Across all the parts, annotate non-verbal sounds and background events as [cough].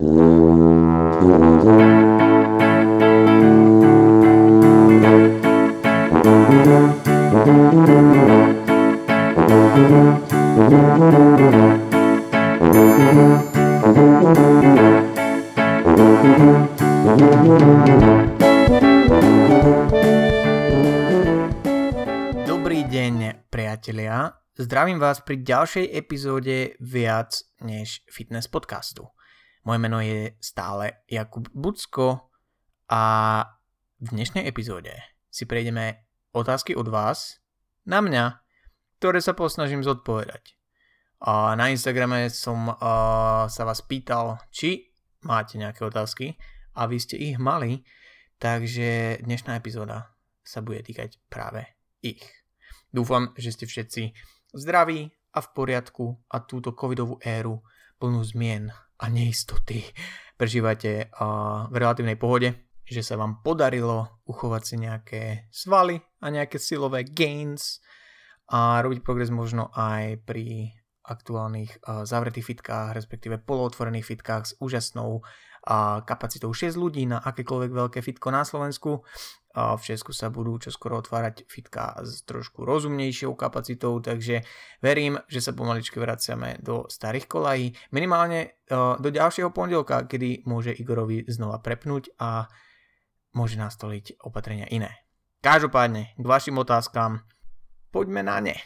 Dobrý deň, priatelia. Zdravím vás pri ďalšej epizóde viac než fitness podcastu. Moje meno je stále Jakub Bucko a v dnešnej epizóde si prejdeme otázky od vás na mňa, ktoré sa posnažím zodpovedať. A na Instagrame som uh, sa vás pýtal, či máte nejaké otázky a vy ste ich mali, takže dnešná epizóda sa bude týkať práve ich. Dúfam, že ste všetci zdraví a v poriadku a túto covidovú éru plnú zmien a neistoty. Prežívate v relatívnej pohode, že sa vám podarilo uchovať si nejaké svaly a nejaké silové gains a robiť progres možno aj pri aktuálnych zavretých fitkách, respektíve polootvorených fitkách s úžasnou kapacitou 6 ľudí na akékoľvek veľké fitko na Slovensku v Česku sa budú čoskoro otvárať fitka s trošku rozumnejšou kapacitou, takže verím, že sa pomaličky vraciame do starých kolají. Minimálne do ďalšieho pondelka, kedy môže Igorovi znova prepnúť a môže nastoliť opatrenia iné. Každopádne, k vašim otázkam, poďme na ne.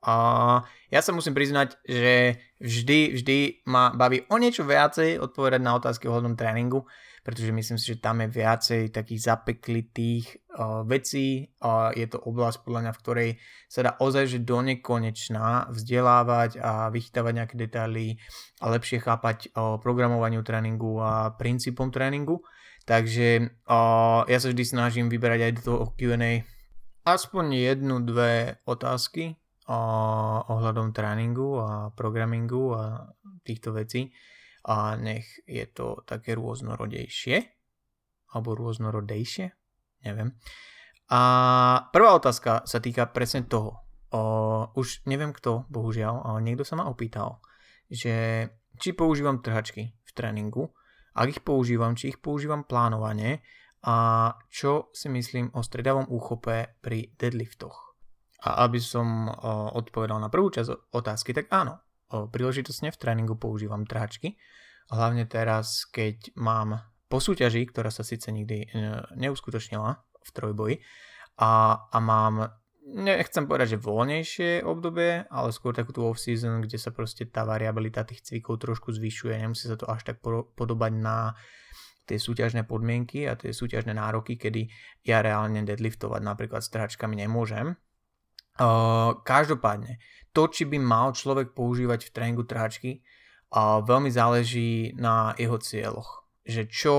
A ja sa musím priznať, že vždy, vždy ma baví o niečo viacej odpovedať na otázky ohľadom tréningu, pretože myslím si, že tam je viacej takých zapeklitých uh, vecí. Uh, je to oblasť podľa mňa, v ktorej sa dá ozaj že do nekonečná vzdelávať a vychytávať nejaké detaily a lepšie chápať uh, programovaniu tréningu a princípom tréningu. Takže uh, ja sa vždy snažím vyberať aj do toho Q&A aspoň jednu, dve otázky uh, ohľadom tréningu a programingu a týchto vecí a nech je to také rôznorodejšie alebo rôznorodejšie, neviem. A prvá otázka sa týka presne toho. O, už neviem kto, bohužiaľ, ale niekto sa ma opýtal, že či používam trhačky v tréningu, ak ich používam, či ich používam plánovane a čo si myslím o stredavom úchope pri deadliftoch. A aby som odpovedal na prvú časť otázky, tak áno, príležitosne v tréningu používam trhačky. Hlavne teraz, keď mám po súťaži, ktorá sa síce nikdy e, neuskutočnila v trojboji a, a mám, nechcem povedať, že voľnejšie obdobie, ale skôr takú tú off-season, kde sa proste tá variabilita tých cvikov trošku zvyšuje, nemusí sa to až tak podobať na tie súťažné podmienky a tie súťažné nároky, kedy ja reálne deadliftovať napríklad s trhačkami nemôžem. Uh, každopádne, to, či by mal človek používať v tréningu trhačky, a veľmi záleží na jeho cieľoch. Že čo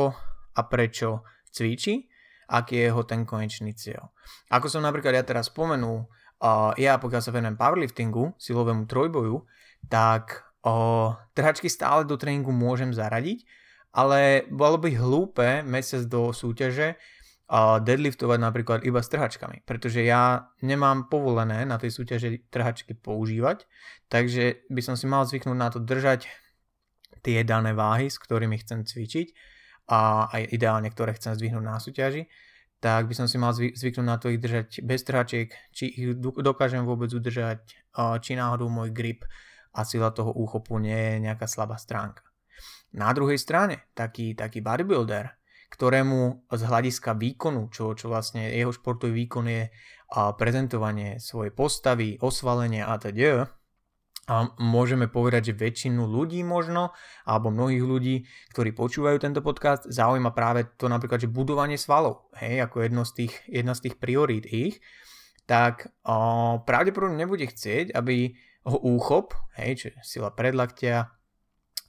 a prečo cvičí, aký je jeho ten konečný cieľ. Ako som napríklad ja teraz spomenul, uh, ja pokiaľ sa venujem powerliftingu, silovému trojboju, tak uh, trhačky stále do tréningu môžem zaradiť, ale bolo by hlúpe mesiac do súťaže deadliftovať napríklad iba s trhačkami, pretože ja nemám povolené na tej súťaži trhačky používať, takže by som si mal zvyknúť na to držať tie dané váhy, s ktorými chcem cvičiť a aj ideálne, ktoré chcem zdvihnúť na súťaži, tak by som si mal zvyknúť na to ich držať bez trhačiek, či ich dokážem vôbec udržať, či náhodou môj grip a sila toho úchopu nie je nejaká slabá stránka. Na druhej strane, taký, taký bodybuilder, ktorému z hľadiska výkonu, čo, čo vlastne jeho športový výkon je a prezentovanie svojej postavy, osvalenie a teda, a môžeme povedať, že väčšinu ľudí možno, alebo mnohých ľudí, ktorí počúvajú tento podcast, zaujíma práve to napríklad, že budovanie svalov, hej, ako jedno z tých, jedna z tých priorít ich, tak o, pravdepodobne nebude chcieť, aby ho úchop, hej, čiže sila predlaktia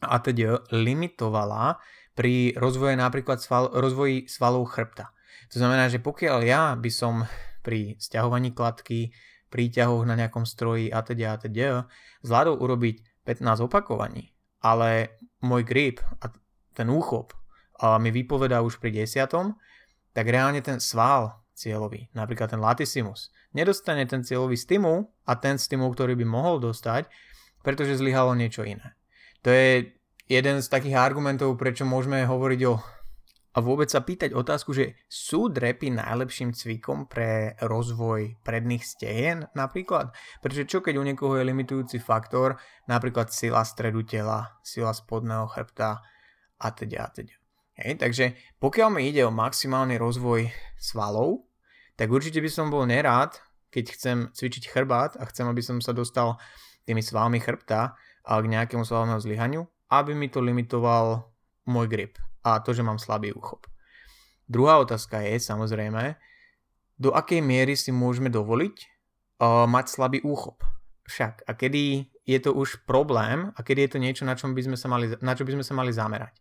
a teda limitovala pri rozvoji napríklad sval, rozvoji svalov chrbta. To znamená, že pokiaľ ja by som pri stiahovaní kladky, príťahoch na nejakom stroji a teda a teda zvládol urobiť 15 opakovaní, ale môj grip a ten úchop a mi vypovedá už pri desiatom, tak reálne ten sval cieľový, napríklad ten latissimus, nedostane ten cieľový stimul a ten stimul, ktorý by mohol dostať, pretože zlyhalo niečo iné. To je jeden z takých argumentov, prečo môžeme hovoriť o a vôbec sa pýtať otázku, že sú drepy najlepším cvikom pre rozvoj predných stehen napríklad? Pretože čo keď u niekoho je limitujúci faktor, napríklad sila stredu tela, sila spodného chrbta a teda a teda. Hej, takže pokiaľ mi ide o maximálny rozvoj svalov, tak určite by som bol nerád, keď chcem cvičiť chrbát a chcem, aby som sa dostal tými svalmi chrbta k nejakému svalnému zlyhaniu, aby mi to limitoval môj grip a to, že mám slabý úchop. Druhá otázka je samozrejme, do akej miery si môžeme dovoliť uh, mať slabý úchop. Však a kedy je to už problém a kedy je to niečo, na, čom by sme sa mali, na čo by sme sa mali zamerať.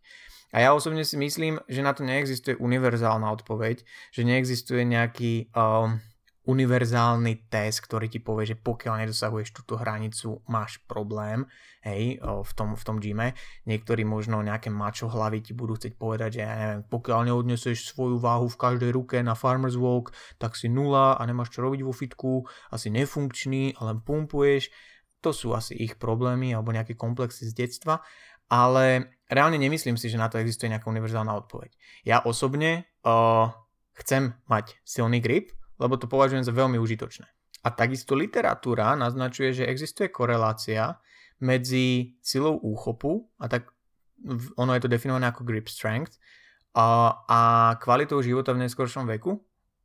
A ja osobne si myslím, že na to neexistuje univerzálna odpoveď, že neexistuje nejaký um, univerzálny test, ktorý ti povie, že pokiaľ nedosahuješ túto hranicu, máš problém, hej, v tom, v tom gyme. Niektorí možno nejaké mačo hlavy ti budú chcieť povedať, že ja neviem, pokiaľ neodneseš svoju váhu v každej ruke na farmer's walk, tak si nula a nemáš čo robiť vo fitku, asi nefunkčný len pumpuješ. To sú asi ich problémy alebo nejaké komplexy z detstva, ale reálne nemyslím si, že na to existuje nejaká univerzálna odpoveď. Ja osobne uh, chcem mať silný grip, lebo to považujem za veľmi užitočné. A takisto literatúra naznačuje, že existuje korelácia medzi silou úchopu, a tak ono je to definované ako grip strength, a, a kvalitou života v neskoršom veku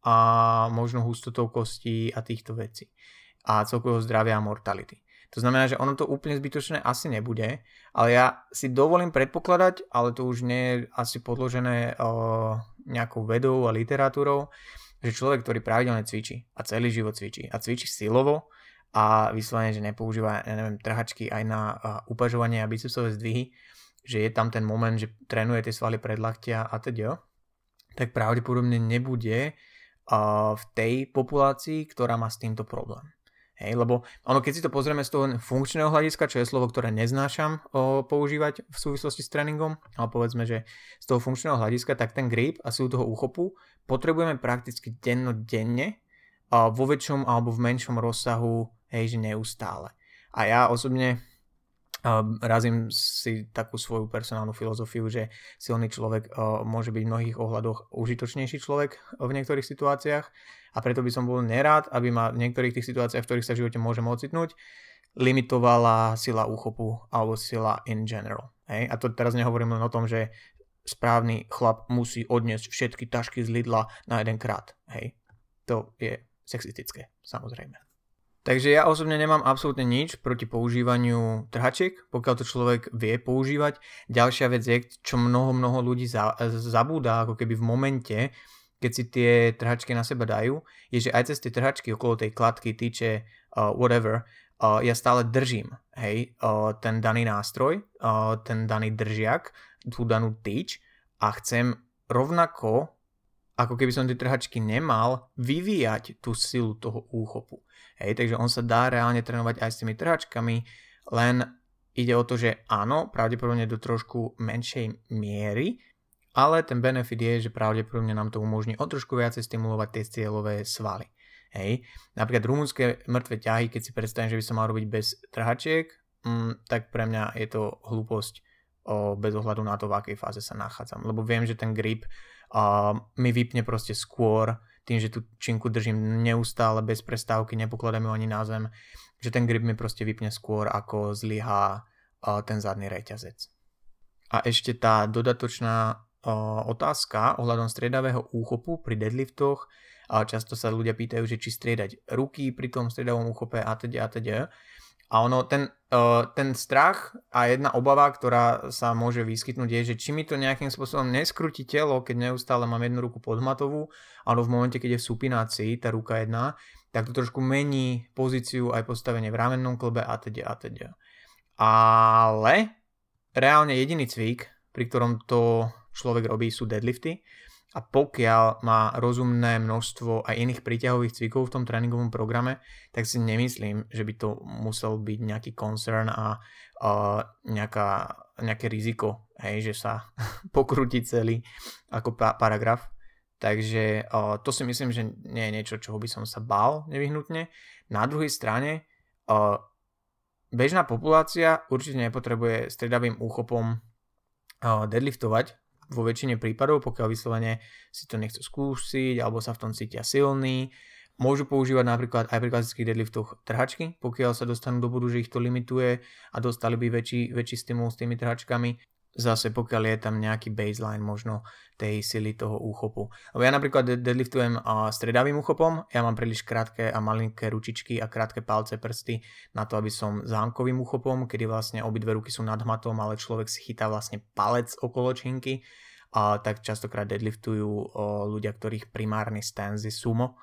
a možno hustotou kostí a týchto vecí. A celkového zdravia a mortality. To znamená, že ono to úplne zbytočné asi nebude, ale ja si dovolím predpokladať, ale to už nie je asi podložené o, nejakou vedou a literatúrou, že človek, ktorý pravidelne cvičí a celý život cvičí a cvičí silovo a vyslovene, že nepoužíva, ja neviem, trhačky aj na upažovanie a bicepsové zdvihy, že je tam ten moment, že trénuje tie svaly predlaktia a teda, tak pravdepodobne nebude v tej populácii, ktorá má s týmto problém. Hej, lebo ono, keď si to pozrieme z toho funkčného hľadiska, čo je slovo, ktoré neznášam o, používať v súvislosti s tréningom, ale povedzme, že z toho funkčného hľadiska, tak ten grip a silu toho úchopu potrebujeme prakticky dennodenne a vo väčšom alebo v menšom rozsahu, hej, že neustále. A ja osobne razím si takú svoju personálnu filozofiu, že silný človek môže byť v mnohých ohľadoch užitočnejší človek v niektorých situáciách a preto by som bol nerád, aby ma v niektorých tých situáciách, v ktorých sa v živote môžem ocitnúť, limitovala sila úchopu alebo sila in general. Hej? A to teraz nehovorím len o tom, že správny chlap musí odniesť všetky tašky z Lidla na jeden krát. Hej? To je sexistické, samozrejme. Takže ja osobne nemám absolútne nič proti používaniu trhačiek, pokiaľ to človek vie používať. Ďalšia vec je, čo mnoho, mnoho ľudí za, zabúda, ako keby v momente, keď si tie trhačky na seba dajú, je, že aj cez tie trhačky okolo tej kladky, tyče, uh, whatever, uh, ja stále držím, hej, uh, ten daný nástroj, uh, ten daný držiak, tú danú tyč a chcem rovnako ako keby som tie trhačky nemal, vyvíjať tú silu toho úchopu. Hej, takže on sa dá reálne trénovať aj s tými trhačkami, len ide o to, že áno, pravdepodobne do trošku menšej miery, ale ten benefit je, že pravdepodobne nám to umožní o trošku viacej stimulovať tie cieľové svaly. Hej. Napríklad rumunské mŕtve ťahy, keď si predstavím, že by som mal robiť bez trhačiek, mm, tak pre mňa je to hlúposť bez ohľadu na to, v akej fáze sa nachádzam. Lebo viem, že ten grip mi vypne proste skôr, tým, že tú činku držím neustále bez prestávky, nepokladám ju ani na zem, že ten grip mi proste vypne skôr, ako zlyhá ten zadný reťazec. A ešte tá dodatočná otázka ohľadom striedavého úchopu pri deadliftoch. Často sa ľudia pýtajú, že či striedať ruky pri tom striedavom úchope a teda a teda. A ono, ten, uh, ten strach a jedna obava, ktorá sa môže vyskytnúť je, že či mi to nejakým spôsobom neskrutí telo, keď neustále mám jednu ruku podhmatovú, ale v momente, keď je v supinácii tá ruka jedna, tak to trošku mení pozíciu aj postavenie v ramennom klbe a teda a teda. Ale reálne jediný cvik, pri ktorom to človek robí, sú deadlifty a pokiaľ má rozumné množstvo aj iných príťahových cvikov v tom tréningovom programe, tak si nemyslím, že by to musel byť nejaký concern a uh, nejaká, nejaké riziko, hej, že sa [laughs] pokrúti celý ako pa- paragraf. Takže uh, to si myslím, že nie je niečo, čoho by som sa bál nevyhnutne. Na druhej strane uh, bežná populácia určite nepotrebuje stredavým úchopom deadliftovať vo väčšine prípadov, pokiaľ vyslovene si to nechcú skúsiť alebo sa v tom cítia silný. Môžu používať napríklad aj pri klasických deadliftoch trhačky, pokiaľ sa dostanú do bodu, že ich to limituje a dostali by väčší, väčší stimul s tými trhačkami zase pokiaľ je tam nejaký baseline možno tej sily toho úchopu. Lebo ja napríklad deadliftujem stredavým úchopom, ja mám príliš krátke a malinké ručičky a krátke palce, prsty na to, aby som zámkovým úchopom, kedy vlastne obidve ruky sú nad hmatom, ale človek si chytá vlastne palec okolo činky, a tak častokrát deadliftujú ľudia, ktorých primárny stance je sumo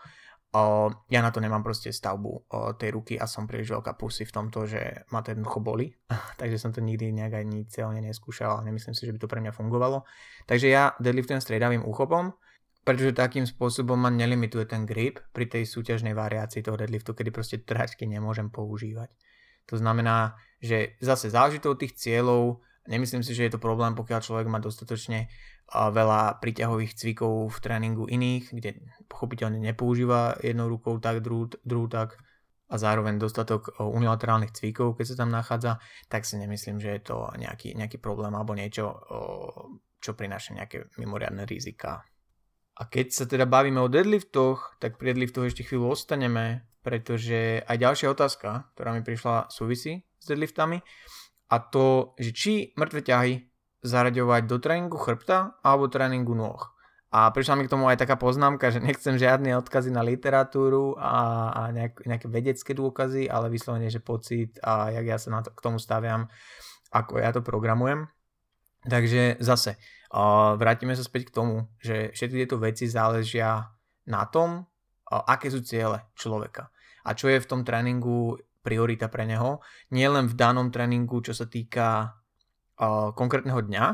O, ja na to nemám proste stavbu o, tej ruky a som príliš veľká pusy v tomto, že ma to jednoducho boli. [laughs] Takže som to nikdy nejak ani celne neskúšal a nemyslím si, že by to pre mňa fungovalo. Takže ja deadliftujem striedavým úchopom, pretože takým spôsobom ma nelimituje ten grip pri tej súťažnej variácii toho deadliftu, kedy proste trhačky nemôžem používať. To znamená, že zase záleží to od tých cieľov, nemyslím si, že je to problém, pokiaľ človek má dostatočne veľa príťahových cvikov v tréningu iných, kde pochopiteľne nepoužíva jednou rukou tak, druhú, druhú tak a zároveň dostatok unilaterálnych cvikov, keď sa tam nachádza, tak si nemyslím, že je to nejaký, nejaký problém alebo niečo, čo prináša nejaké mimoriadne rizika. A keď sa teda bavíme o deadliftoch, tak pri deadliftoch ešte chvíľu ostaneme, pretože aj ďalšia otázka, ktorá mi prišla súvisí s deadliftami, a to, že či mŕtve ťahy zaraďovať do tréningu chrbta alebo tréningu nôh. A prišla mi k tomu aj taká poznámka, že nechcem žiadne odkazy na literatúru a, a nejak, nejaké vedecké dôkazy, ale vyslovene, že pocit a jak ja sa na to, k tomu staviam, ako ja to programujem. Takže zase, uh, vrátime sa späť k tomu, že všetky tieto veci záležia na tom, uh, aké sú ciele človeka. A čo je v tom tréningu priorita pre neho. Nie len v danom tréningu, čo sa týka konkrétneho dňa,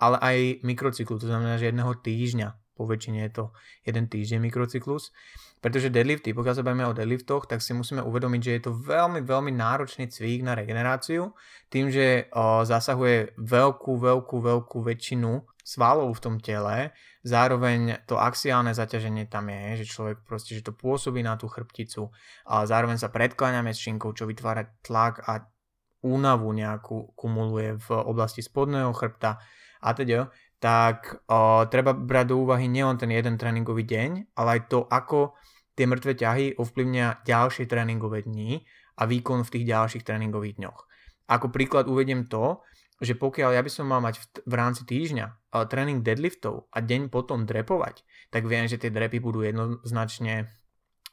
ale aj mikrocyklu, to znamená, že jedného týždňa. Po väčšine je to jeden týždeň mikrocyklus. Pretože deadlifty, pokiaľ sa bavíme o deadliftoch, tak si musíme uvedomiť, že je to veľmi, veľmi náročný cvik na regeneráciu, tým, že o, zasahuje veľkú, veľkú, veľkú väčšinu svalov v tom tele, zároveň to axiálne zaťaženie tam je, že človek proste, že to pôsobí na tú chrbticu a zároveň sa predkláňame s činkou, čo vytvára tlak a únavu nejakú kumuluje v oblasti spodného chrbta a teda, tak o, treba brať do úvahy nielen ten jeden tréningový deň, ale aj to, ako tie mŕtve ťahy ovplyvnia ďalšie tréningové dni a výkon v tých ďalších tréningových dňoch. Ako príklad uvediem to, že pokiaľ ja by som mal mať v, v rámci týždňa uh, tréning deadliftov a deň potom drepovať, tak viem, že tie drepy budú jednoznačne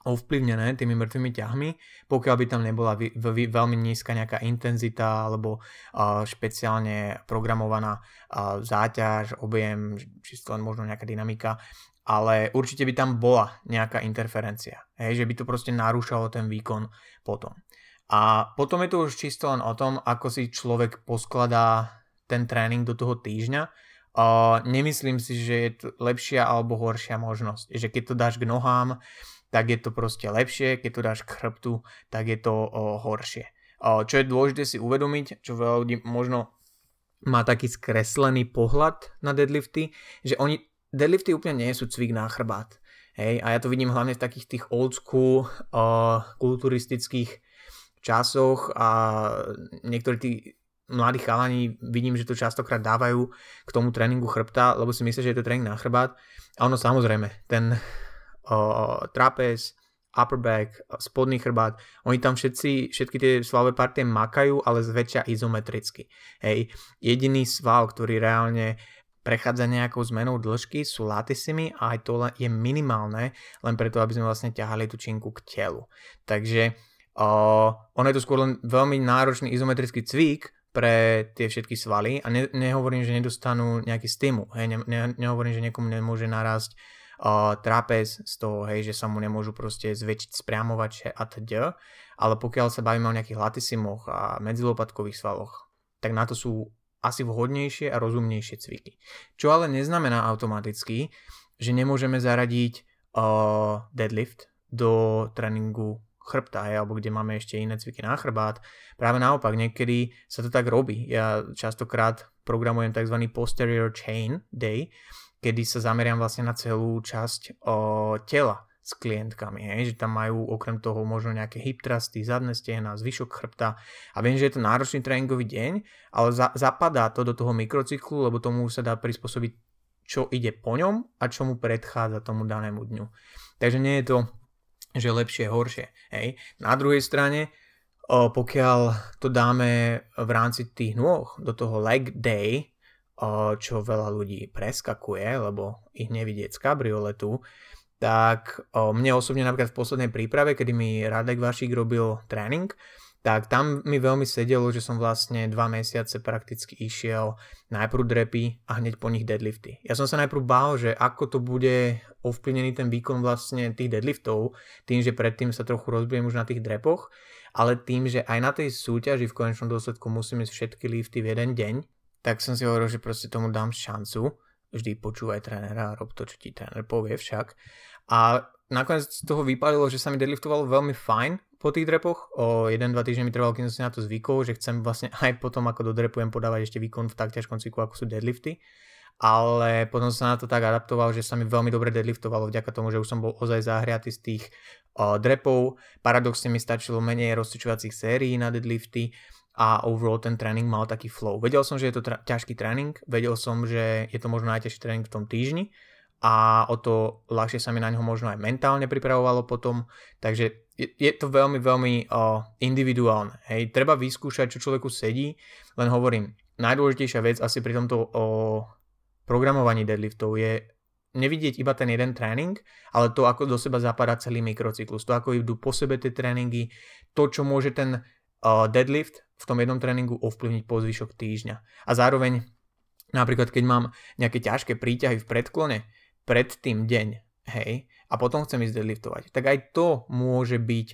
ovplyvnené tými mŕtvými ťahmi, pokiaľ by tam nebola vy, vy, veľmi nízka nejaká intenzita alebo uh, špeciálne programovaná uh, záťaž, objem, čisto len možno nejaká dynamika, ale určite by tam bola nejaká interferencia, hej, že by to proste narúšalo ten výkon potom. A potom je to už čisto len o tom, ako si človek poskladá ten tréning do toho týždňa. Uh, nemyslím si, že je to lepšia alebo horšia možnosť. Že keď to dáš k nohám, tak je to proste lepšie, keď to dáš k chrbtu, tak je to o, horšie. O, čo je dôležité si uvedomiť, čo veľa ľudí možno má taký skreslený pohľad na deadlifty, že oni, deadlifty úplne nie sú cvik na chrbát. Hej, a ja to vidím hlavne v takých tých old school uh, kulturistických časoch a niektorí tí mladí chalani vidím, že to častokrát dávajú k tomu tréningu chrbta, lebo si myslia, že je to tréning na chrbát. A ono samozrejme, ten trapez, upper back, spodný chrbát, oni tam všetci, všetky tie svalové partie makajú, ale zväčšia izometricky. Hej. Jediný sval, ktorý reálne prechádza nejakou zmenou dĺžky, sú latisimy a aj to je minimálne, len preto, aby sme vlastne ťahali tú činku k telu. Takže uh, ono je to skôr len veľmi náročný izometrický cvik, pre tie všetky svaly a ne, nehovorím, že nedostanú nejaký stimul, hej, ne, ne, nehovorím, že niekomu nemôže narásť uh, trapez z toho, hej, že sa mu nemôžu proste zväčšiť spriamovače a td. Ale pokiaľ sa bavíme o nejakých latisimoch a medzilopatkových svaloch, tak na to sú asi vhodnejšie a rozumnejšie cviky. Čo ale neznamená automaticky, že nemôžeme zaradiť uh, deadlift do tréningu chrbta, hej, alebo kde máme ešte iné cviky na chrbát. Práve naopak, niekedy sa to tak robí. Ja častokrát programujem tzv. posterior chain day, kedy sa zameriam vlastne na celú časť o, tela, s klientkami, hej, že tam majú okrem toho možno nejaké hip trusty, zadné stehna, zvyšok chrbta a viem, že je to náročný tréningový deň, ale za, zapadá to do toho mikrocyklu, lebo tomu sa dá prispôsobiť, čo ide po ňom a čo mu predchádza tomu danému dňu. Takže nie je to, že lepšie, horšie. Hej. Na druhej strane, pokiaľ to dáme v rámci tých nôh do toho leg day, čo veľa ľudí preskakuje, lebo ich nevidieť z kabrioletu, tak mne osobne napríklad v poslednej príprave, kedy mi Radek Vašík robil tréning, tak tam mi veľmi sedelo, že som vlastne dva mesiace prakticky išiel najprv drepy a hneď po nich deadlifty. Ja som sa najprv bál, že ako to bude ovplyvnený ten výkon vlastne tých deadliftov, tým, že predtým sa trochu rozbijem už na tých drepoch, ale tým, že aj na tej súťaži v konečnom dôsledku musím ísť všetky lifty v jeden deň, tak som si hovoril, že proste tomu dám šancu. Vždy počúvaj trénera a rob to, čo ti tréner povie však. A nakoniec z toho vypadalo, že sa mi deadliftovalo veľmi fajn po tých drepoch. O 1-2 týždne mi trvalo, kým som si na to zvykol, že chcem vlastne [laughs] aj potom, ako dodrepujem, podávať ešte výkon v tak ťažkom cyklu, ako sú deadlifty. Ale potom som sa na to tak adaptoval, že sa mi veľmi dobre deadliftovalo vďaka tomu, že už som bol ozaj zahriatý z tých o, drepov. Paradoxne mi stačilo menej rozcvičovacích sérií na deadlifty a overall ten tréning mal taký flow. Vedel som, že je to tra- ťažký tréning, vedel som, že je to možno najťažší tréning v tom týždni a o to ľahšie sa mi na ňo možno aj mentálne pripravovalo potom, takže je, je to veľmi, veľmi uh, individuálne. Hej, treba vyskúšať, čo človeku sedí, len hovorím, najdôležitejšia vec asi pri tomto uh, programovaní deadliftov je nevidieť iba ten jeden tréning, ale to, ako do seba zapadá celý mikrocyklus, to, ako idú po sebe tie tréningy, to, čo môže ten uh, deadlift v tom jednom tréningu ovplyvniť po zvyšok týždňa. A zároveň napríklad, keď mám nejaké ťažké príťahy v predklone, pred tým deň, hej, a potom chcem ísť deadliftovať, tak aj to môže byť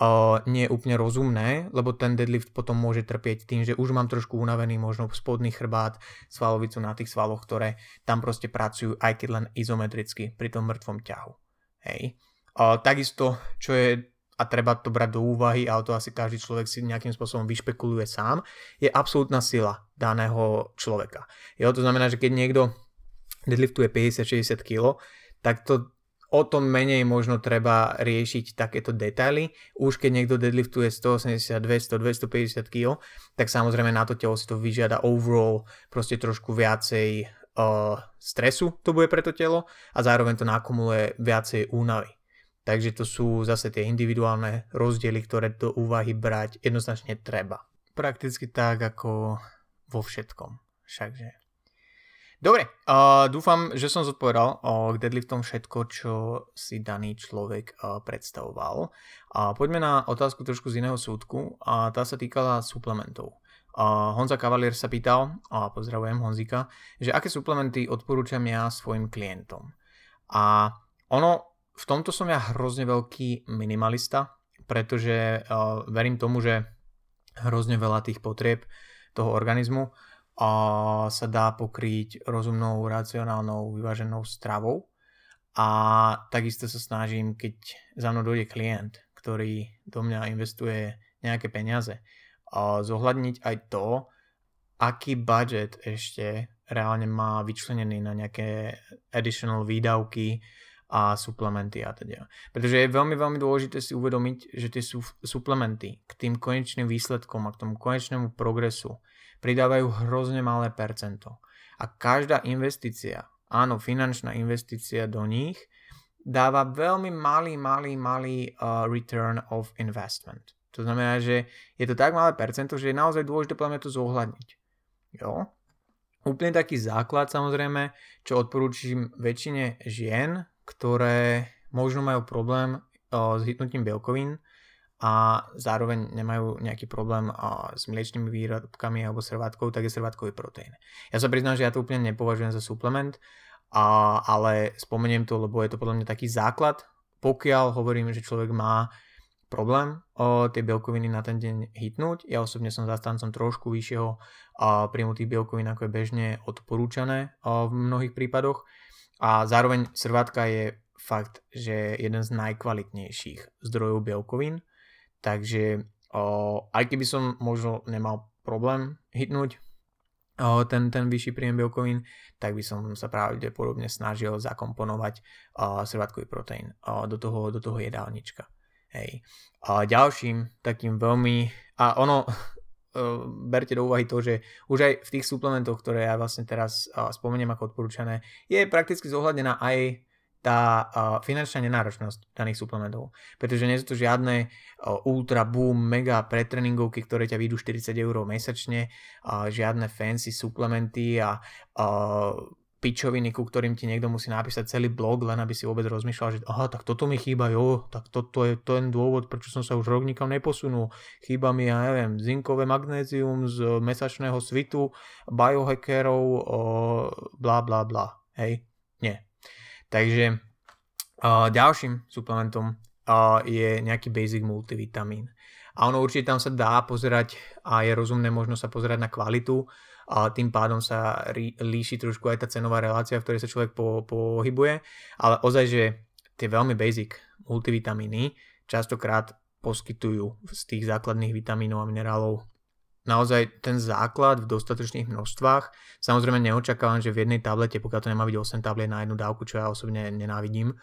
uh, nie úplne rozumné, lebo ten deadlift potom môže trpieť tým, že už mám trošku unavený možno spodný chrbát, svalovicu na tých svaloch, ktoré tam proste pracujú, aj keď len izometricky pri tom mŕtvom ťahu. Hej. Uh, takisto, čo je a treba to brať do úvahy, ale to asi každý človek si nejakým spôsobom vyšpekuluje sám, je absolútna sila daného človeka. Jo, to znamená, že keď niekto deadliftuje 50-60 kg, tak to o tom menej možno treba riešiť takéto detaily. Už keď niekto deadliftuje 180, 200, 250 kg, tak samozrejme na to telo si to vyžiada overall proste trošku viacej uh, stresu to bude pre to telo a zároveň to nakumuluje viacej únavy. Takže to sú zase tie individuálne rozdiely, ktoré do úvahy brať jednoznačne treba. Prakticky tak ako vo všetkom. Všakže Dobre, uh, dúfam, že som zodpovedal uh, k deadliftom všetko, čo si daný človek uh, predstavoval. Uh, poďme na otázku trošku z iného súdku a tá sa týkala suplementov. Uh, Honza Cavalier sa pýtal, a uh, pozdravujem Honzika, že aké suplementy odporúčam ja svojim klientom. A ono, v tomto som ja hrozne veľký minimalista, pretože uh, verím tomu, že hrozne veľa tých potrieb toho organizmu a sa dá pokryť rozumnou, racionálnou, vyváženou stravou. A takisto sa snažím, keď za mnou dojde klient, ktorý do mňa investuje nejaké peniaze, a zohľadniť aj to, aký budget ešte reálne má vyčlenený na nejaké additional výdavky a suplementy a teda. Pretože je veľmi, veľmi dôležité si uvedomiť, že tie sú suplementy k tým konečným výsledkom a k tomu konečnému progresu pridávajú hrozne malé percento. A každá investícia, áno, finančná investícia do nich, dáva veľmi malý, malý, malý uh, return of investment. To znamená, že je to tak malé percento, že je naozaj dôležité podľa to zohľadniť. Jo? Úplne taký základ samozrejme, čo odporúčam väčšine žien, ktoré možno majú problém uh, s hitnutím bielkovín, a zároveň nemajú nejaký problém s mliečnými výrobkami alebo servátkou, tak je servátkový proteín. Ja sa priznám, že ja to úplne nepovažujem za suplement, ale spomeniem to, lebo je to podľa mňa taký základ, pokiaľ hovorím, že človek má problém o tie bielkoviny na ten deň hitnúť. Ja osobne som zastancom trošku vyššieho príjmu tých bielkovín, ako je bežne odporúčané v mnohých prípadoch. A zároveň servátka je fakt, že jeden z najkvalitnejších zdrojov bielkovín Takže o, aj keby som možno nemal problém hitnúť ten, ten vyšší príjem bielkovín, tak by som sa pravdepodobne snažil zakomponovať uh, srvatkový proteín uh, do, toho, do toho jedálnička. Hej. A ďalším takým veľmi... A ono, berte do úvahy to, že už aj v tých suplementoch, ktoré ja vlastne teraz uh, spomeniem ako odporúčané, je prakticky zohľadená aj tá uh, finančná nenáročnosť daných suplementov. Pretože nie sú to žiadne ultra boom, mega pretreningovky, ktoré ťa vyjdú 40 eur mesačne, žiadne fancy suplementy a pičoviny, ku ktorým ti niekto musí napísať celý blog, len aby si vôbec rozmýšľal, že aha, tak toto mi chýba, jo, tak toto je ten dôvod, prečo som sa už rok nikam neposunul. Chýba mi, ja neviem, zinkové magnézium z mesačného svitu, biohackerov, bla bla bla. Hej, nie. Takže uh, ďalším suplementom uh, je nejaký basic multivitamín. A ono určite tam sa dá pozerať a je rozumné možno sa pozerať na kvalitu, a tým pádom sa rí, líši trošku aj tá cenová relácia, v ktorej sa človek po, pohybuje, ale ozaj, že tie veľmi basic multivitamíny častokrát poskytujú z tých základných vitamínov a minerálov naozaj ten základ v dostatočných množstvách. Samozrejme neočakávam, že v jednej tablete, pokiaľ to nemá byť 8 tablet na jednu dávku, čo ja osobne nenávidím,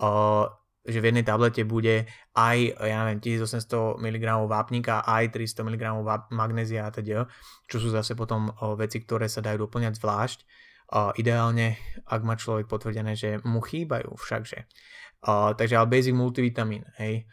uh, že v jednej tablete bude aj, ja neviem, 1800 mg vápnika, aj 300 mg magnézia a teda, čo sú zase potom veci, ktoré sa dajú doplňať zvlášť. Ideálne, ak má človek potvrdené, že mu chýbajú všakže. Takže ale basic multivitamín, hej.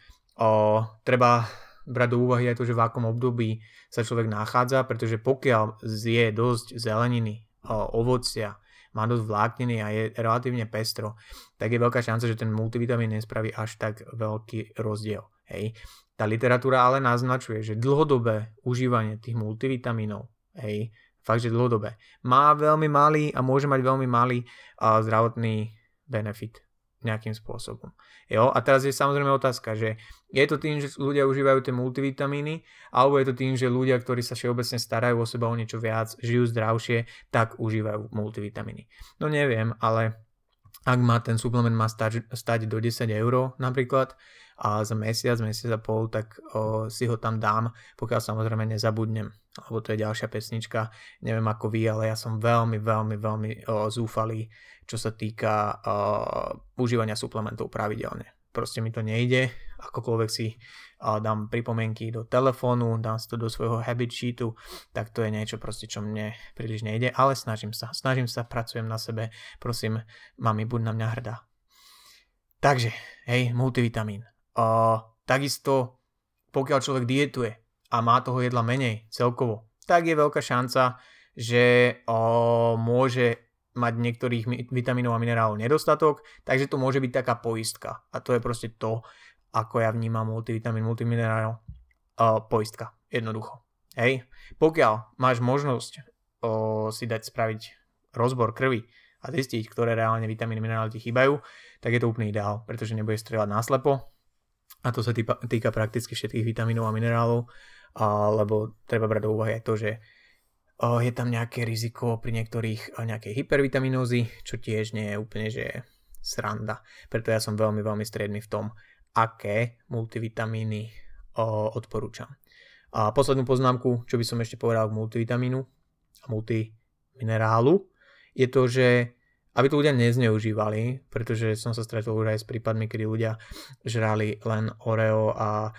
Treba brať do úvahy aj to, že v akom období sa človek nachádza, pretože pokiaľ zje dosť zeleniny, ovocia, má dosť vlákniny a je relatívne pestro, tak je veľká šanca, že ten multivitamín nespraví až tak veľký rozdiel. Hej. Tá literatúra ale naznačuje, že dlhodobé užívanie tých multivitamínov, hej, fakt, že dlhodobé, má veľmi malý a môže mať veľmi malý uh, zdravotný benefit nejakým spôsobom. Jo? A teraz je samozrejme otázka, že je to tým, že ľudia užívajú tie multivitamíny, alebo je to tým, že ľudia, ktorí sa všeobecne starajú o seba o niečo viac, žijú zdravšie, tak užívajú multivitamíny. No neviem, ale ak má ten suplement má stať, stať do 10 eur napríklad a za mesiac, mesiac a pol, tak o, si ho tam dám, pokiaľ samozrejme nezabudnem. Lebo to je ďalšia pesnička, neviem ako vy, ale ja som veľmi, veľmi, veľmi o, zúfalý čo sa týka uh, užívania suplementov pravidelne. Proste mi to nejde, akokoľvek si uh, dám pripomienky do telefónu, dám si to do svojho habit sheetu, tak to je niečo proste, čo mne príliš nejde, ale snažím sa, snažím sa, pracujem na sebe, prosím, mami, buď na mňa hrdá. Takže, hej, multivitamín. Uh, takisto, pokiaľ človek dietuje a má toho jedla menej celkovo, tak je veľká šanca, že uh, môže mať niektorých vitamínov a minerálov nedostatok, takže to môže byť taká poistka. A to je proste to, ako ja vnímam multivitamín, multiminerál, uh, poistka, jednoducho. Hej, pokiaľ máš možnosť uh, si dať spraviť rozbor krvi a zistiť, ktoré reálne vitamíny, minerály ti chýbajú, tak je to úplný ideál, pretože nebudeš strieľať náslepo a to sa týka, týka prakticky všetkých vitamínov a minerálov, uh, lebo treba brať do úvahy aj to, že je tam nejaké riziko pri niektorých nejakej hypervitaminózy, čo tiež nie je úplne že sranda. Preto ja som veľmi, veľmi stredný v tom, aké multivitamíny odporúčam. A poslednú poznámku, čo by som ešte povedal k multivitamínu a multiminerálu, je to, že aby to ľudia nezneužívali, pretože som sa stretol už aj s prípadmi, kedy ľudia žrali len Oreo a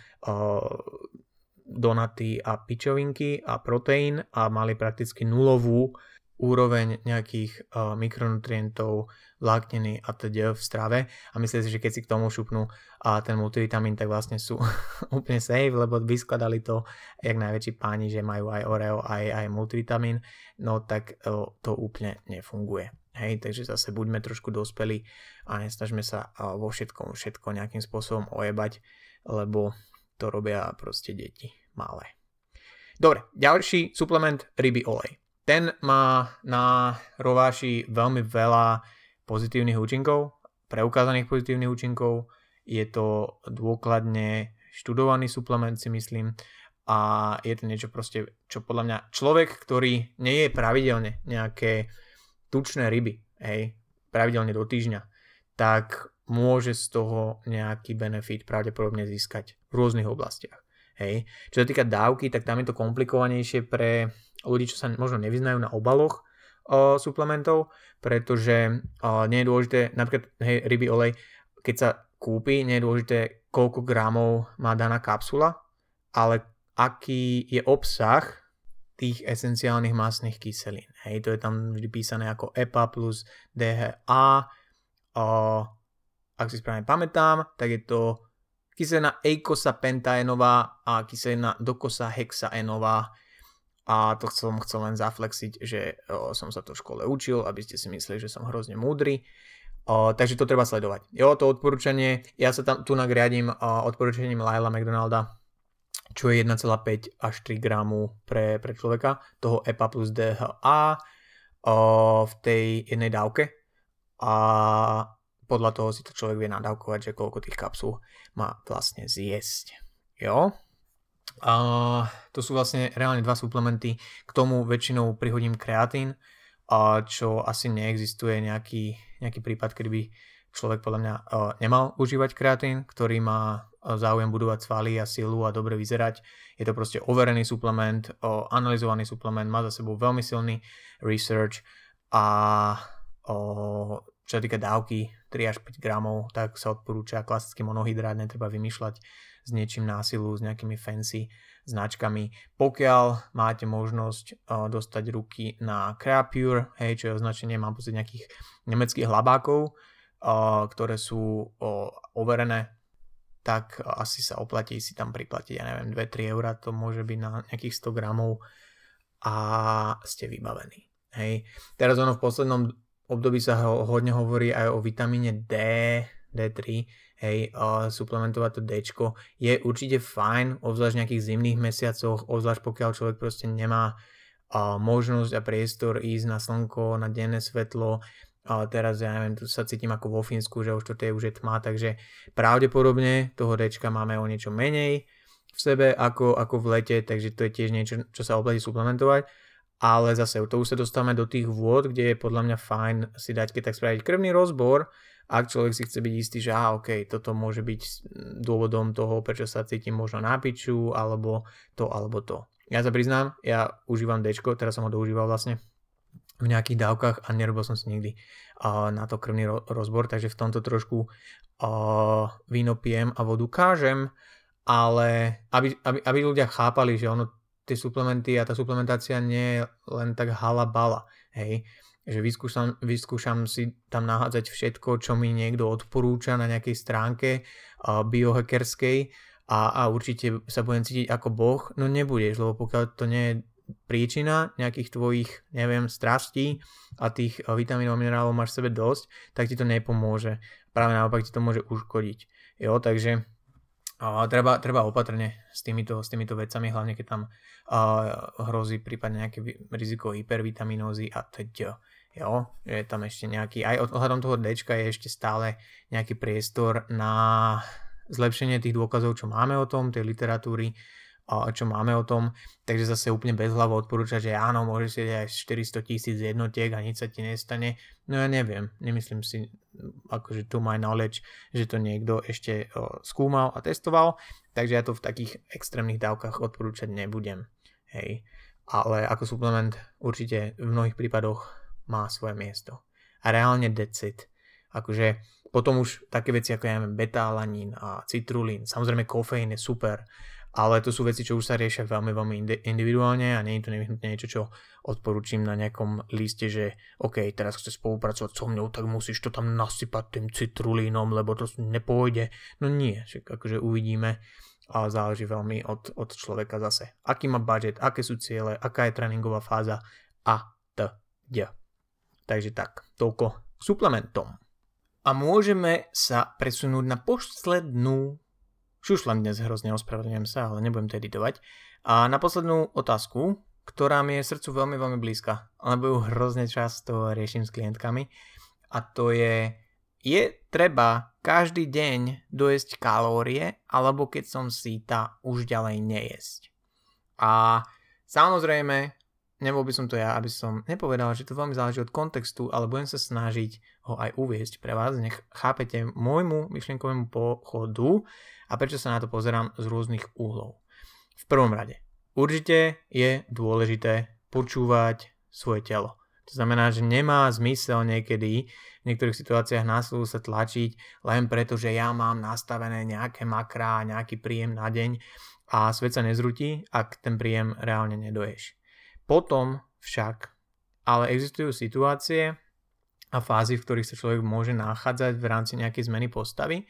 donaty a pičovinky a proteín a mali prakticky nulovú úroveň nejakých uh, mikronutrientov, vlákniny a teda v strave a myslím si, že keď si k tomu šupnú a ten multivitamín, tak vlastne sú [laughs] úplne safe, lebo vyskladali to jak najväčší páni, že majú aj oreo, aj, aj multivitamín, no tak uh, to úplne nefunguje. Hej, takže zase buďme trošku dospelí a nesnažme sa uh, vo všetkom všetko nejakým spôsobom ojebať, lebo to robia proste deti malé. Dobre, ďalší suplement ryby olej. Ten má na rováši veľmi veľa pozitívnych účinkov, preukázaných pozitívnych účinkov. Je to dôkladne študovaný suplement si myslím a je to niečo proste, čo podľa mňa človek, ktorý nie je pravidelne nejaké tučné ryby, hej, pravidelne do týždňa, tak môže z toho nejaký benefit pravdepodobne získať v rôznych oblastiach. Hej. Čo sa týka dávky, tak tam je to komplikovanejšie pre ľudí, čo sa možno nevyznajú na obaloch o, suplementov, pretože o, nie je dôležité, napríklad hej, ryby olej, keď sa kúpi, nie je dôležité, koľko gramov má daná kapsula, ale aký je obsah tých esenciálnych masných kyselín. Hej, to je tam vždy písané ako EPA plus DHA. O, ak si správne pamätám, tak je to kyselina eikosa pentaenová a kyselina dokosa hexaenová. A to som chcel len zaflexiť, že o, som sa to v škole učil, aby ste si mysleli, že som hrozne múdry. O, takže to treba sledovať. Jo, to odporúčanie, ja sa tam tu nagriadím odporúčaním Laila McDonalda, čo je 1,5 až 3 gramu pre, pre človeka, toho EPA plus DHA o, v tej jednej dávke a podľa toho si to človek vie nadávkovať, že koľko tých kapsul má vlastne zjesť. Jo? A to sú vlastne reálne dva suplementy. K tomu väčšinou prihodím kreatín, a čo asi neexistuje nejaký, nejaký prípad, kedy by človek podľa mňa nemal užívať kreatín, ktorý má záujem budovať svaly a silu a dobre vyzerať. Je to proste overený suplement, o, analyzovaný suplement, má za sebou veľmi silný research a čo sa týka dávky 3 až 5 gramov, tak sa odporúča klasický monohydrát, netreba vymýšľať s niečím násilu, s nejakými fancy značkami. Pokiaľ máte možnosť o, dostať ruky na Creapure, hej, čo je označenie, mám pocit nejakých nemeckých hlabákov, o, ktoré sú o, overené tak asi sa oplatí si tam priplatiť, ja neviem, 2-3 eurá, to môže byť na nejakých 100 gramov a ste vybavení. Hej. Teraz ono v poslednom období sa ho, hodne hovorí aj o vitamíne D, D3, hej, uh, suplementovať to D je určite fajn, obzvlášť v nejakých zimných mesiacoch, obzvlášť pokiaľ človek proste nemá uh, možnosť a priestor ísť na slnko, na denné svetlo, a teraz ja neviem, tu sa cítim ako vo Fínsku, že to je už je tma, takže pravdepodobne toho Dčka máme o niečo menej v sebe ako, ako v lete, takže to je tiež niečo, čo sa oplatí suplementovať. Ale zase to už sa dostávame do tých vôd, kde je podľa mňa fajn si dať keď tak spraviť krvný rozbor, ak človek si chce byť istý, že aha, ok, toto môže byť dôvodom toho, prečo sa cítim možno na piču, alebo to, alebo to. Ja sa priznám, ja užívam D, teraz som ho doužíval vlastne, v nejakých dávkach a nerobil som si nikdy uh, na to krvný ro- rozbor, takže v tomto trošku uh, víno pijem a vodu kážem, ale aby, aby, aby ľudia chápali, že ono tie suplementy a tá suplementácia nie je len tak halabala, hej, že vyskúšam, vyskúšam si tam nahádzať všetko, čo mi niekto odporúča na nejakej stránke biohackerskej a, a určite sa budem cítiť ako boh, no nebudeš, lebo pokiaľ to nie je príčina nejakých tvojich, neviem, strastí a tých vitamínov a minerálov máš v sebe dosť, tak ti to nepomôže. Práve naopak ti to môže uškodiť. Jo, takže treba, treba opatrne s týmito, s týmito vecami, hlavne keď tam a, hrozí prípadne nejaké riziko hypervitaminózy a teď. Jo, je tam ešte nejaký, aj ohľadom toho D je ešte stále nejaký priestor na zlepšenie tých dôkazov, čo máme o tom, tej literatúry, čo máme o tom, takže zase úplne bez hlavo odporúčať, že áno, môžeš si aj 400 tisíc jednotiek a nič sa ti nestane. No ja neviem, nemyslím si, akože tu my knowledge, že to niekto ešte skúmal a testoval, takže ja to v takých extrémnych dávkach odporúčať nebudem. Hej. Ale ako suplement určite v mnohých prípadoch má svoje miesto. A reálne decit. Akože potom už také veci ako ja neviem, betalanín a citrulín, samozrejme kofeín je super, ale to sú veci, čo už sa riešia veľmi, veľmi individuálne a nie je to nevyhnutne niečo, čo odporúčim na nejakom liste, že OK, teraz chceš spolupracovať so mňou, tak musíš to tam nasypať tým citrulínom, lebo to nepôjde. No nie, však akože uvidíme a záleží veľmi od, od človeka zase. Aký má budget, aké sú ciele, aká je tréningová fáza a t. d. Takže tak, toľko suplementom. A môžeme sa presunúť na poslednú Šušlem dnes hrozne, ospravedlňujem sa, ale nebudem to editovať. A na poslednú otázku, ktorá mi je srdcu veľmi, veľmi blízka, lebo ju hrozne často riešim s klientkami. A to je, je treba každý deň dojesť kalórie, alebo keď som síta, už ďalej nejesť. A samozrejme, nebol by som to ja, aby som nepovedal, že to veľmi záleží od kontextu, ale budem sa snažiť ho aj uviesť pre vás. Nech chápete môjmu myšlienkovému pochodu a prečo sa na to pozerám z rôznych úhlov. V prvom rade, určite je dôležité počúvať svoje telo. To znamená, že nemá zmysel niekedy v niektorých situáciách na sa tlačiť len preto, že ja mám nastavené nejaké makrá, nejaký príjem na deň a svet sa nezrutí, ak ten príjem reálne nedoješ. Potom však ale existujú situácie a fázy, v ktorých sa človek môže nachádzať v rámci nejakej zmeny postavy,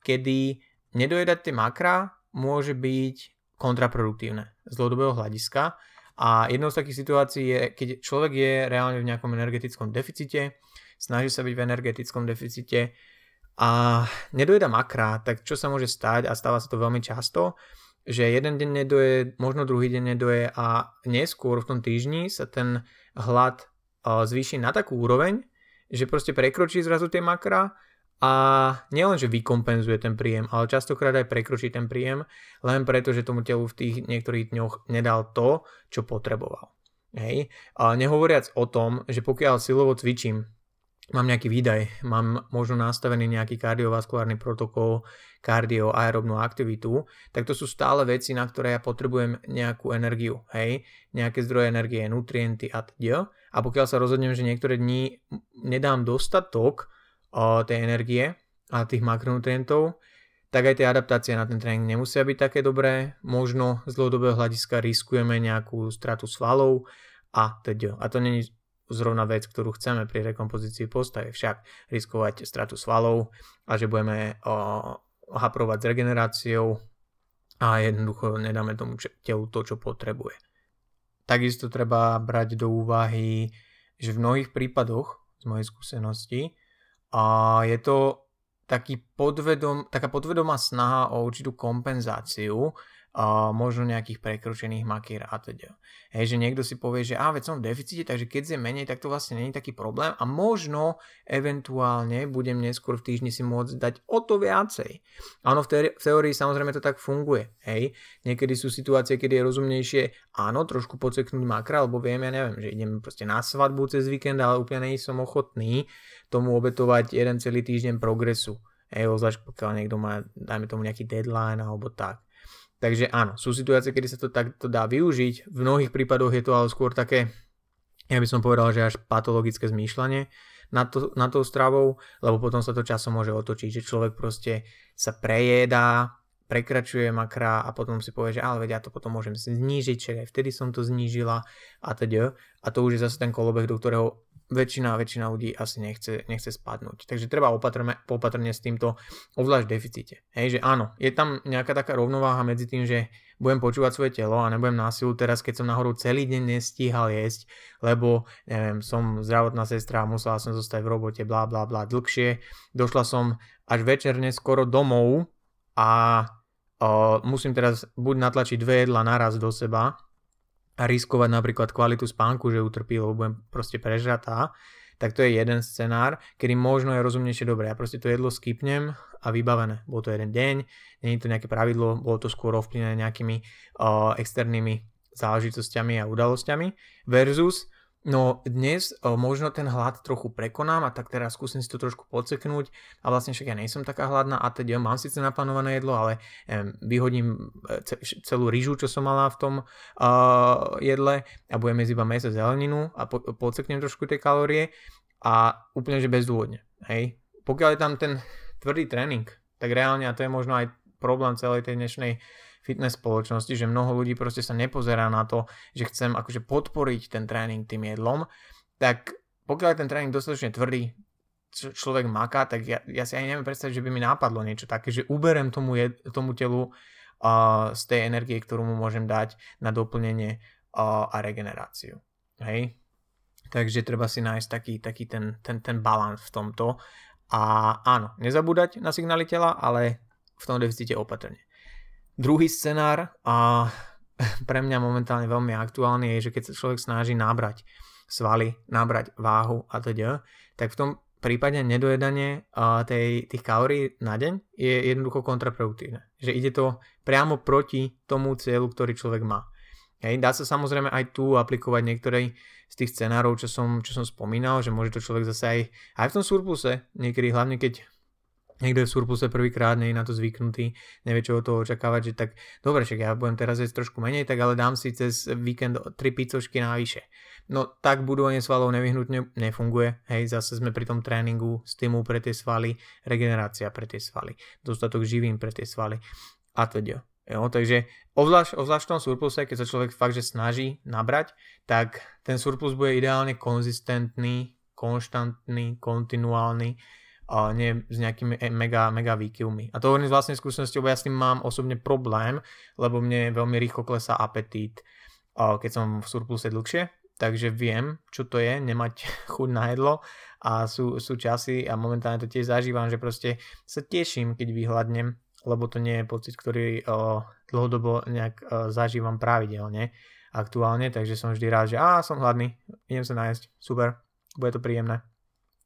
kedy nedojedať tie makrá môže byť kontraproduktívne z dlhodobého hľadiska. A jednou z takých situácií je, keď človek je reálne v nejakom energetickom deficite, snaží sa byť v energetickom deficite a nedojeda makra, tak čo sa môže stať? A stáva sa to veľmi často, že jeden deň nedoje, možno druhý deň nedoje a neskôr v tom týždni sa ten hlad zvýši na takú úroveň, že proste prekročí zrazu tie makra a nielen, že vykompenzuje ten príjem, ale častokrát aj prekročí ten príjem, len preto, že tomu telu v tých niektorých dňoch nedal to, čo potreboval. Hej. A nehovoriac o tom, že pokiaľ silovo cvičím, mám nejaký výdaj, mám možno nastavený nejaký kardiovaskulárny protokol, kardio, aerobnú aktivitu, tak to sú stále veci, na ktoré ja potrebujem nejakú energiu, hej, nejaké zdroje energie, nutrienty a teda. A pokiaľ sa rozhodnem, že niektoré dni nedám dostatok, tej energie a tých makronutrientov, tak aj tie adaptácie na ten tréning nemusia byť také dobré. Možno z dlhodobého hľadiska riskujeme nejakú stratu svalov a teda. A to není zrovna vec, ktorú chceme pri rekompozícii postavy. Však riskovať stratu svalov a že budeme haprovať s regeneráciou a jednoducho nedáme tomu telu to, čo potrebuje. Takisto treba brať do úvahy, že v mnohých prípadoch z mojej skúsenosti a je to taký podvedom, taká podvedomá snaha o určitú kompenzáciu možno nejakých prekročených makier a teda. Hej, že niekto si povie, že a veď som v deficite, takže keď je menej, tak to vlastne není taký problém a možno eventuálne budem neskôr v týždni si môcť dať o to viacej. Áno, v, teórii, v teórii samozrejme to tak funguje. Hej. Niekedy sú situácie, kedy je rozumnejšie áno, trošku poceknúť makra, lebo viem, ja neviem, že idem proste na svadbu cez víkend, ale úplne nie som ochotný tomu obetovať jeden celý týždeň progresu. Hej, ozvlášť pokiaľ niekto má, dajme tomu nejaký deadline alebo tak. Takže áno, sú situácie, kedy sa to takto dá využiť. V mnohých prípadoch je to ale skôr také, ja by som povedal, že až patologické zmýšľanie nad, to, nad tou stravou, lebo potom sa to časom môže otočiť, že človek proste sa prejedá, prekračuje makra a potom si povie, že ale veď ja to potom môžem znížiť, čiže aj vtedy som to znížila a teda. A to už je zase ten kolobeh, do ktorého väčšina, väčšina ľudí asi nechce, nechce spadnúť. Takže treba opatrne, opatrne s týmto obzvlášť v deficite. Hej, že áno, je tam nejaká taká rovnováha medzi tým, že budem počúvať svoje telo a nebudem násilu teraz, keď som nahoru celý deň nestíhal jesť, lebo neviem, som zdravotná sestra a musela som zostať v robote, bla bla bla dlhšie. Došla som až večerne skoro domov a o, musím teraz buď natlačiť dve jedla naraz do seba, a riskovať napríklad kvalitu spánku, že utrpí, lebo budem proste prežratá, tak to je jeden scenár, kedy možno je rozumnejšie dobre. Ja proste to jedlo skipnem a vybavené. Bolo to jeden deň, je to nejaké pravidlo, bolo to skôr ovplyvnené nejakými uh, externými záležitosťami a udalosťami versus No dnes o, možno ten hlad trochu prekonám a tak teraz skúsim si to trošku podseknúť a vlastne však ja nejsem taká hladná a teda mám síce naplánované jedlo, ale em, vyhodím e, celú rýžu, čo som mala v tom uh, jedle a budem jesť iba meso zeleninu a po, podseknem trošku tie kalórie a úplne že bezdôvodne. Hej. Pokiaľ je tam ten tvrdý tréning, tak reálne a to je možno aj problém celej tej dnešnej fitness spoločnosti, že mnoho ľudí proste sa nepozerá na to, že chcem akože podporiť ten tréning tým jedlom, tak pokiaľ je ten tréning dostatočne tvrdý, človek maká, tak ja, ja si ani neviem predstaviť, že by mi nápadlo niečo také, že uberem tomu, jed, tomu telu uh, z tej energie, ktorú mu môžem dať na doplnenie uh, a regeneráciu. Hej? Takže treba si nájsť taký, taký ten, ten, ten balans v tomto. A áno, nezabúdať na signály tela, ale v tom deficite opatrne. Druhý scenár a [laughs] pre mňa momentálne veľmi aktuálny je, že keď sa človek snaží nabrať svaly, nabrať váhu a teda, tak v tom prípade nedojedanie tej, tých kalórií na deň je jednoducho kontraproduktívne. Že ide to priamo proti tomu cieľu, ktorý človek má. Hej, dá sa samozrejme aj tu aplikovať niektoré z tých scenárov, čo som, čo som spomínal, že môže to človek zase aj, aj v tom surpluse, niekedy hlavne keď niekto je v surpluse prvýkrát, nie je na to zvyknutý, nevie čo od toho očakávať, že tak dobre, však ja budem teraz jesť trošku menej, tak ale dám si cez víkend 3 pizzočky navyše. No tak budovanie svalov nevyhnutne nefunguje, hej, zase sme pri tom tréningu, stimul pre tie svaly, regenerácia pre tie svaly, dostatok živín pre tie svaly a teda. Jo, takže obzvlášť, obzvlášť v tom surpluse, keď sa človek fakt, že snaží nabrať, tak ten surplus bude ideálne konzistentný, konštantný, kontinuálny, a nie s nejakými e, mega, mega výkyvmi. A to hovorím z vlastnej skúsenosti, lebo ja s tým mám osobne problém, lebo mne veľmi rýchlo klesá apetít, keď som v surpluse dlhšie, takže viem, čo to je, nemať [laughs] chuť na jedlo a sú, sú časy a momentálne to tiež zažívam, že proste sa teším, keď vyhľadnem, lebo to nie je pocit, ktorý dlhodobo nejak zažívam pravidelne aktuálne, takže som vždy rád, že á, som hladný, idem sa nájsť, super, bude to príjemné.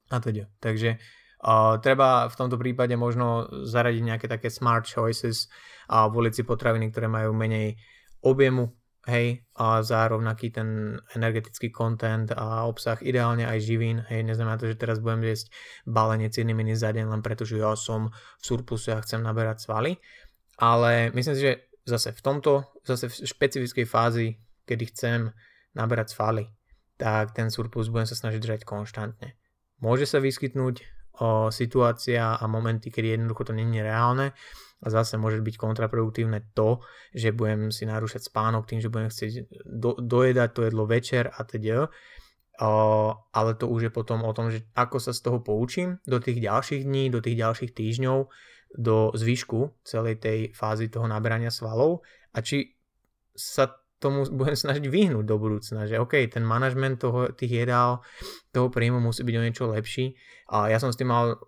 A teda. Takže Uh, treba v tomto prípade možno zaradiť nejaké také smart choices a voliť si potraviny, ktoré majú menej objemu, hej, a za rovnaký ten energetický content a obsah, ideálne aj živín, hej, neznamená to, že teraz budem jesť balenie cíny miny za deň len preto, že ja som v surpluse a chcem naberať svaly, ale myslím si, že zase v tomto, zase v špecifickej fázi, kedy chcem naberať svaly, tak ten surplus budem sa snažiť držať konštantne. Môže sa vyskytnúť o, situácia a momenty, kedy jednoducho to není reálne a zase môže byť kontraproduktívne to, že budem si narúšať spánok tým, že budem chcieť do, dojedať to jedlo večer a teda. O, ale to už je potom o tom, že ako sa z toho poučím do tých ďalších dní, do tých ďalších týždňov, do zvyšku celej tej fázy toho naberania svalov a či sa tomu budem snažiť vyhnúť do budúcna, že OK, ten manažment toho, tých jedál, toho príjmu musí byť o niečo lepší. A ja som s tým mal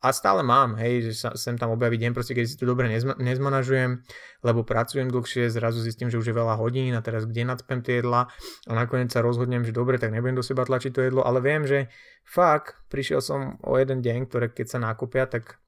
a stále mám, hej, že sa sem tam objaví deň proste, keď si to dobre nezma- nezmanažujem, lebo pracujem dlhšie, zrazu zistím, že už je veľa hodín a teraz kde nadspem tie jedla a nakoniec sa rozhodnem, že dobre, tak nebudem do seba tlačiť to jedlo, ale viem, že fakt, prišiel som o jeden deň, ktoré keď sa nakúpia, tak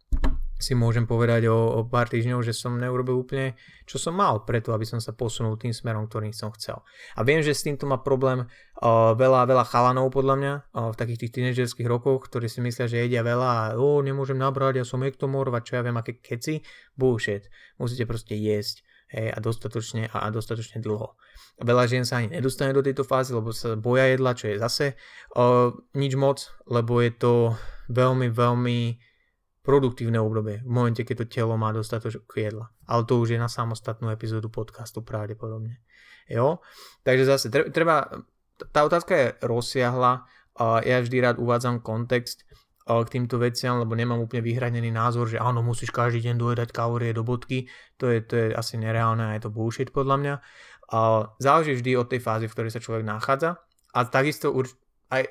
si môžem povedať o, o pár týždňov, že som neurobil úplne, čo som mal preto, aby som sa posunul tým smerom, ktorým som chcel. A viem, že s týmto má problém uh, veľa, veľa chalanov podľa mňa uh, v takých tých tínedžerských rokoch, ktorí si myslia, že jedia veľa a o, nemôžem nabrať, ja som ektomor, a čo ja viem, aké keci. Bullshit. Musíte proste jesť hej, a dostatočne a, a dostatočne dlho. Veľa žien sa ani nedostane do tejto fázy, lebo sa boja jedla, čo je zase uh, nič moc, lebo je to veľmi, veľmi produktívne obdobie, v momente, keď to telo má dostatok jedla. Ale to už je na samostatnú epizódu podcastu pravdepodobne. Jo? Takže zase treba, tá otázka je rozsiahla, ja vždy rád uvádzam kontext k týmto veciam, lebo nemám úplne vyhranený názor, že áno, musíš každý deň dojedať kalórie do bodky, to je, to je asi nereálne a je to bullshit podľa mňa. Záleží vždy od tej fázy, v ktorej sa človek nachádza a takisto aj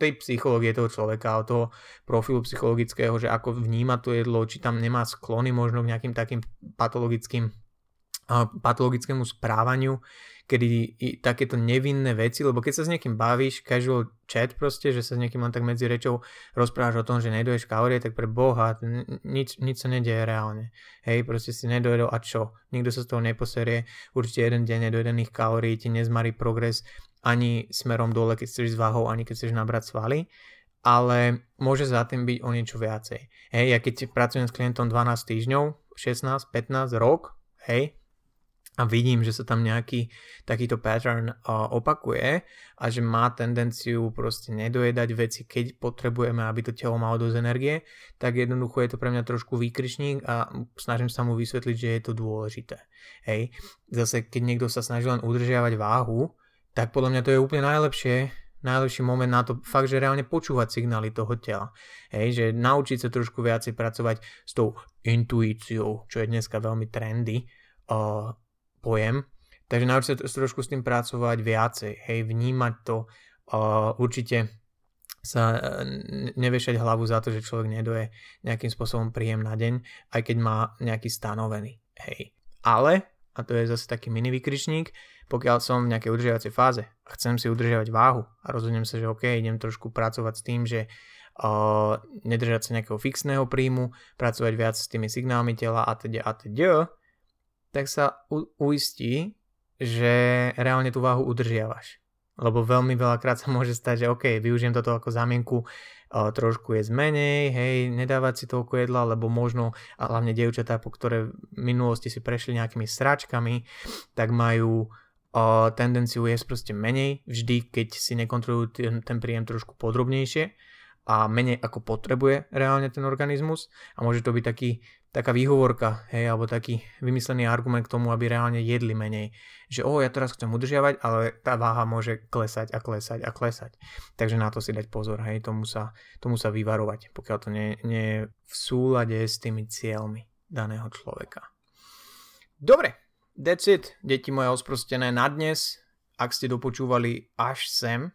tej psychológie toho človeka, od toho profilu psychologického, že ako vníma to jedlo, či tam nemá sklony možno k nejakým takým patologickým patologickému správaniu, kedy takéto nevinné veci, lebo keď sa s niekým bavíš, casual chat proste, že sa s niekým len tak medzi rečou rozprávaš o tom, že nedoješ kalórie, tak pre boha, nič, nič sa nedieje reálne. Hej, proste si nedojedol a čo? Nikto sa z toho neposerie, určite jeden deň nedojedených kalórií ti nezmarí progres ani smerom dole, keď chceš s váhou, ani keď chceš nabrať svaly, ale môže za tým byť o niečo viacej. Hej, ja keď pracujem s klientom 12 týždňov, 16, 15, rok, hej, a vidím, že sa tam nejaký takýto pattern opakuje a že má tendenciu proste nedojedať veci, keď potrebujeme, aby to telo malo dosť energie, tak jednoducho je to pre mňa trošku výkričník a snažím sa mu vysvetliť, že je to dôležité. Hej. Zase, keď niekto sa snaží len udržiavať váhu, tak podľa mňa to je úplne najlepšie, najlepší moment na to fakt, že reálne počúvať signály toho tela. Hej, že naučiť sa trošku viacej pracovať s tou intuíciou, čo je dneska veľmi trendy uh, pojem. Takže naučiť sa trošku s tým pracovať viacej, hej, vnímať to, uh, určite sa uh, nevešať hlavu za to, že človek nedoje nejakým spôsobom príjem na deň, aj keď má nejaký stanovený, hej. Ale, a to je zase taký mini vykričník, pokiaľ som v nejakej udržiavacej fáze a chcem si udržiavať váhu a rozhodnem sa, že OK, idem trošku pracovať s tým, že uh, nedržať sa nejakého fixného príjmu, pracovať viac s tými signálmi tela a teda a teda, tak sa u- uistí, že reálne tú váhu udržiavaš. lebo veľmi veľakrát sa môže stať, že OK, využijem toto ako zámienku trošku je zmenej, hej, nedávať si toľko jedla, lebo možno, a hlavne dievčatá, po ktoré v minulosti si prešli nejakými sračkami, tak majú tendenciu jesť proste menej, vždy keď si nekontrolujú ten, ten príjem trošku podrobnejšie a menej ako potrebuje reálne ten organizmus a môže to byť taký taká výhovorka, hej, alebo taký vymyslený argument k tomu, aby reálne jedli menej. Že o, ja teraz chcem udržiavať, ale tá váha môže klesať a klesať a klesať. Takže na to si dať pozor, hej, tomu sa, tomu sa vyvarovať, pokiaľ to nie, nie je v súlade s tými cieľmi daného človeka. Dobre, that's it, deti moje osprostené na dnes. Ak ste dopočúvali až sem,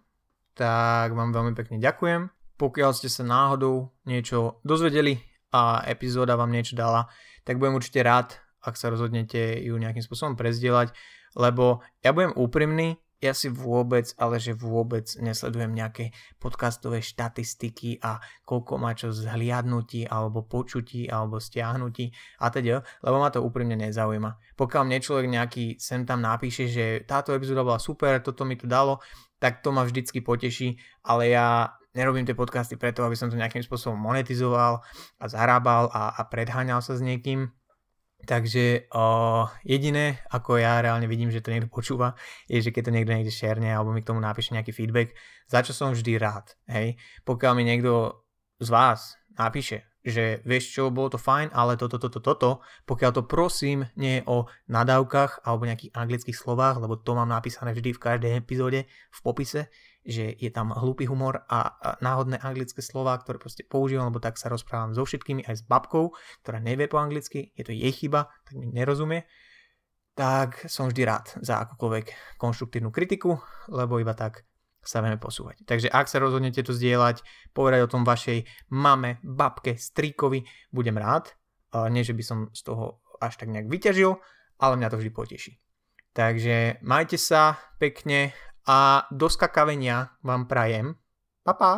tak vám veľmi pekne ďakujem. Pokiaľ ste sa náhodou niečo dozvedeli, a epizóda vám niečo dala, tak budem určite rád, ak sa rozhodnete ju nejakým spôsobom prezdielať, lebo ja budem úprimný, ja si vôbec, ale že vôbec nesledujem nejaké podcastové štatistiky a koľko má čo zhliadnutí alebo počutí alebo stiahnutí a teda, lebo ma to úprimne nezaujíma. Pokiaľ mne človek nejaký sem tam napíše, že táto epizóda bola super, toto mi tu dalo, tak to ma vždycky poteší, ale ja nerobím tie podcasty preto, aby som to nejakým spôsobom monetizoval a zarábal a, a predháňal sa s niekým. Takže o, jediné, ako ja reálne vidím, že to niekto počúva, je, že keď to niekto niekde šerne alebo mi k tomu napíše nejaký feedback, za čo som vždy rád. Hej? Pokiaľ mi niekto z vás napíše, že vieš čo, bolo to fajn, ale toto, toto, toto, pokiaľ to prosím nie je o nadávkach alebo nejakých anglických slovách, lebo to mám napísané vždy v každej epizóde v popise, že je tam hlúpy humor a, náhodné anglické slova, ktoré proste používam, lebo tak sa rozprávam so všetkými, aj s babkou, ktorá nevie po anglicky, je to jej chyba, tak mi nerozumie, tak som vždy rád za akúkoľvek konštruktívnu kritiku, lebo iba tak sa vieme posúvať. Takže ak sa rozhodnete to zdieľať, povedať o tom vašej mame, babke, strýkovi, budem rád. Nie, že by som z toho až tak nejak vyťažil, ale mňa to vždy poteší. Takže majte sa pekne a do skakavenia vám prajem. Pa, pa.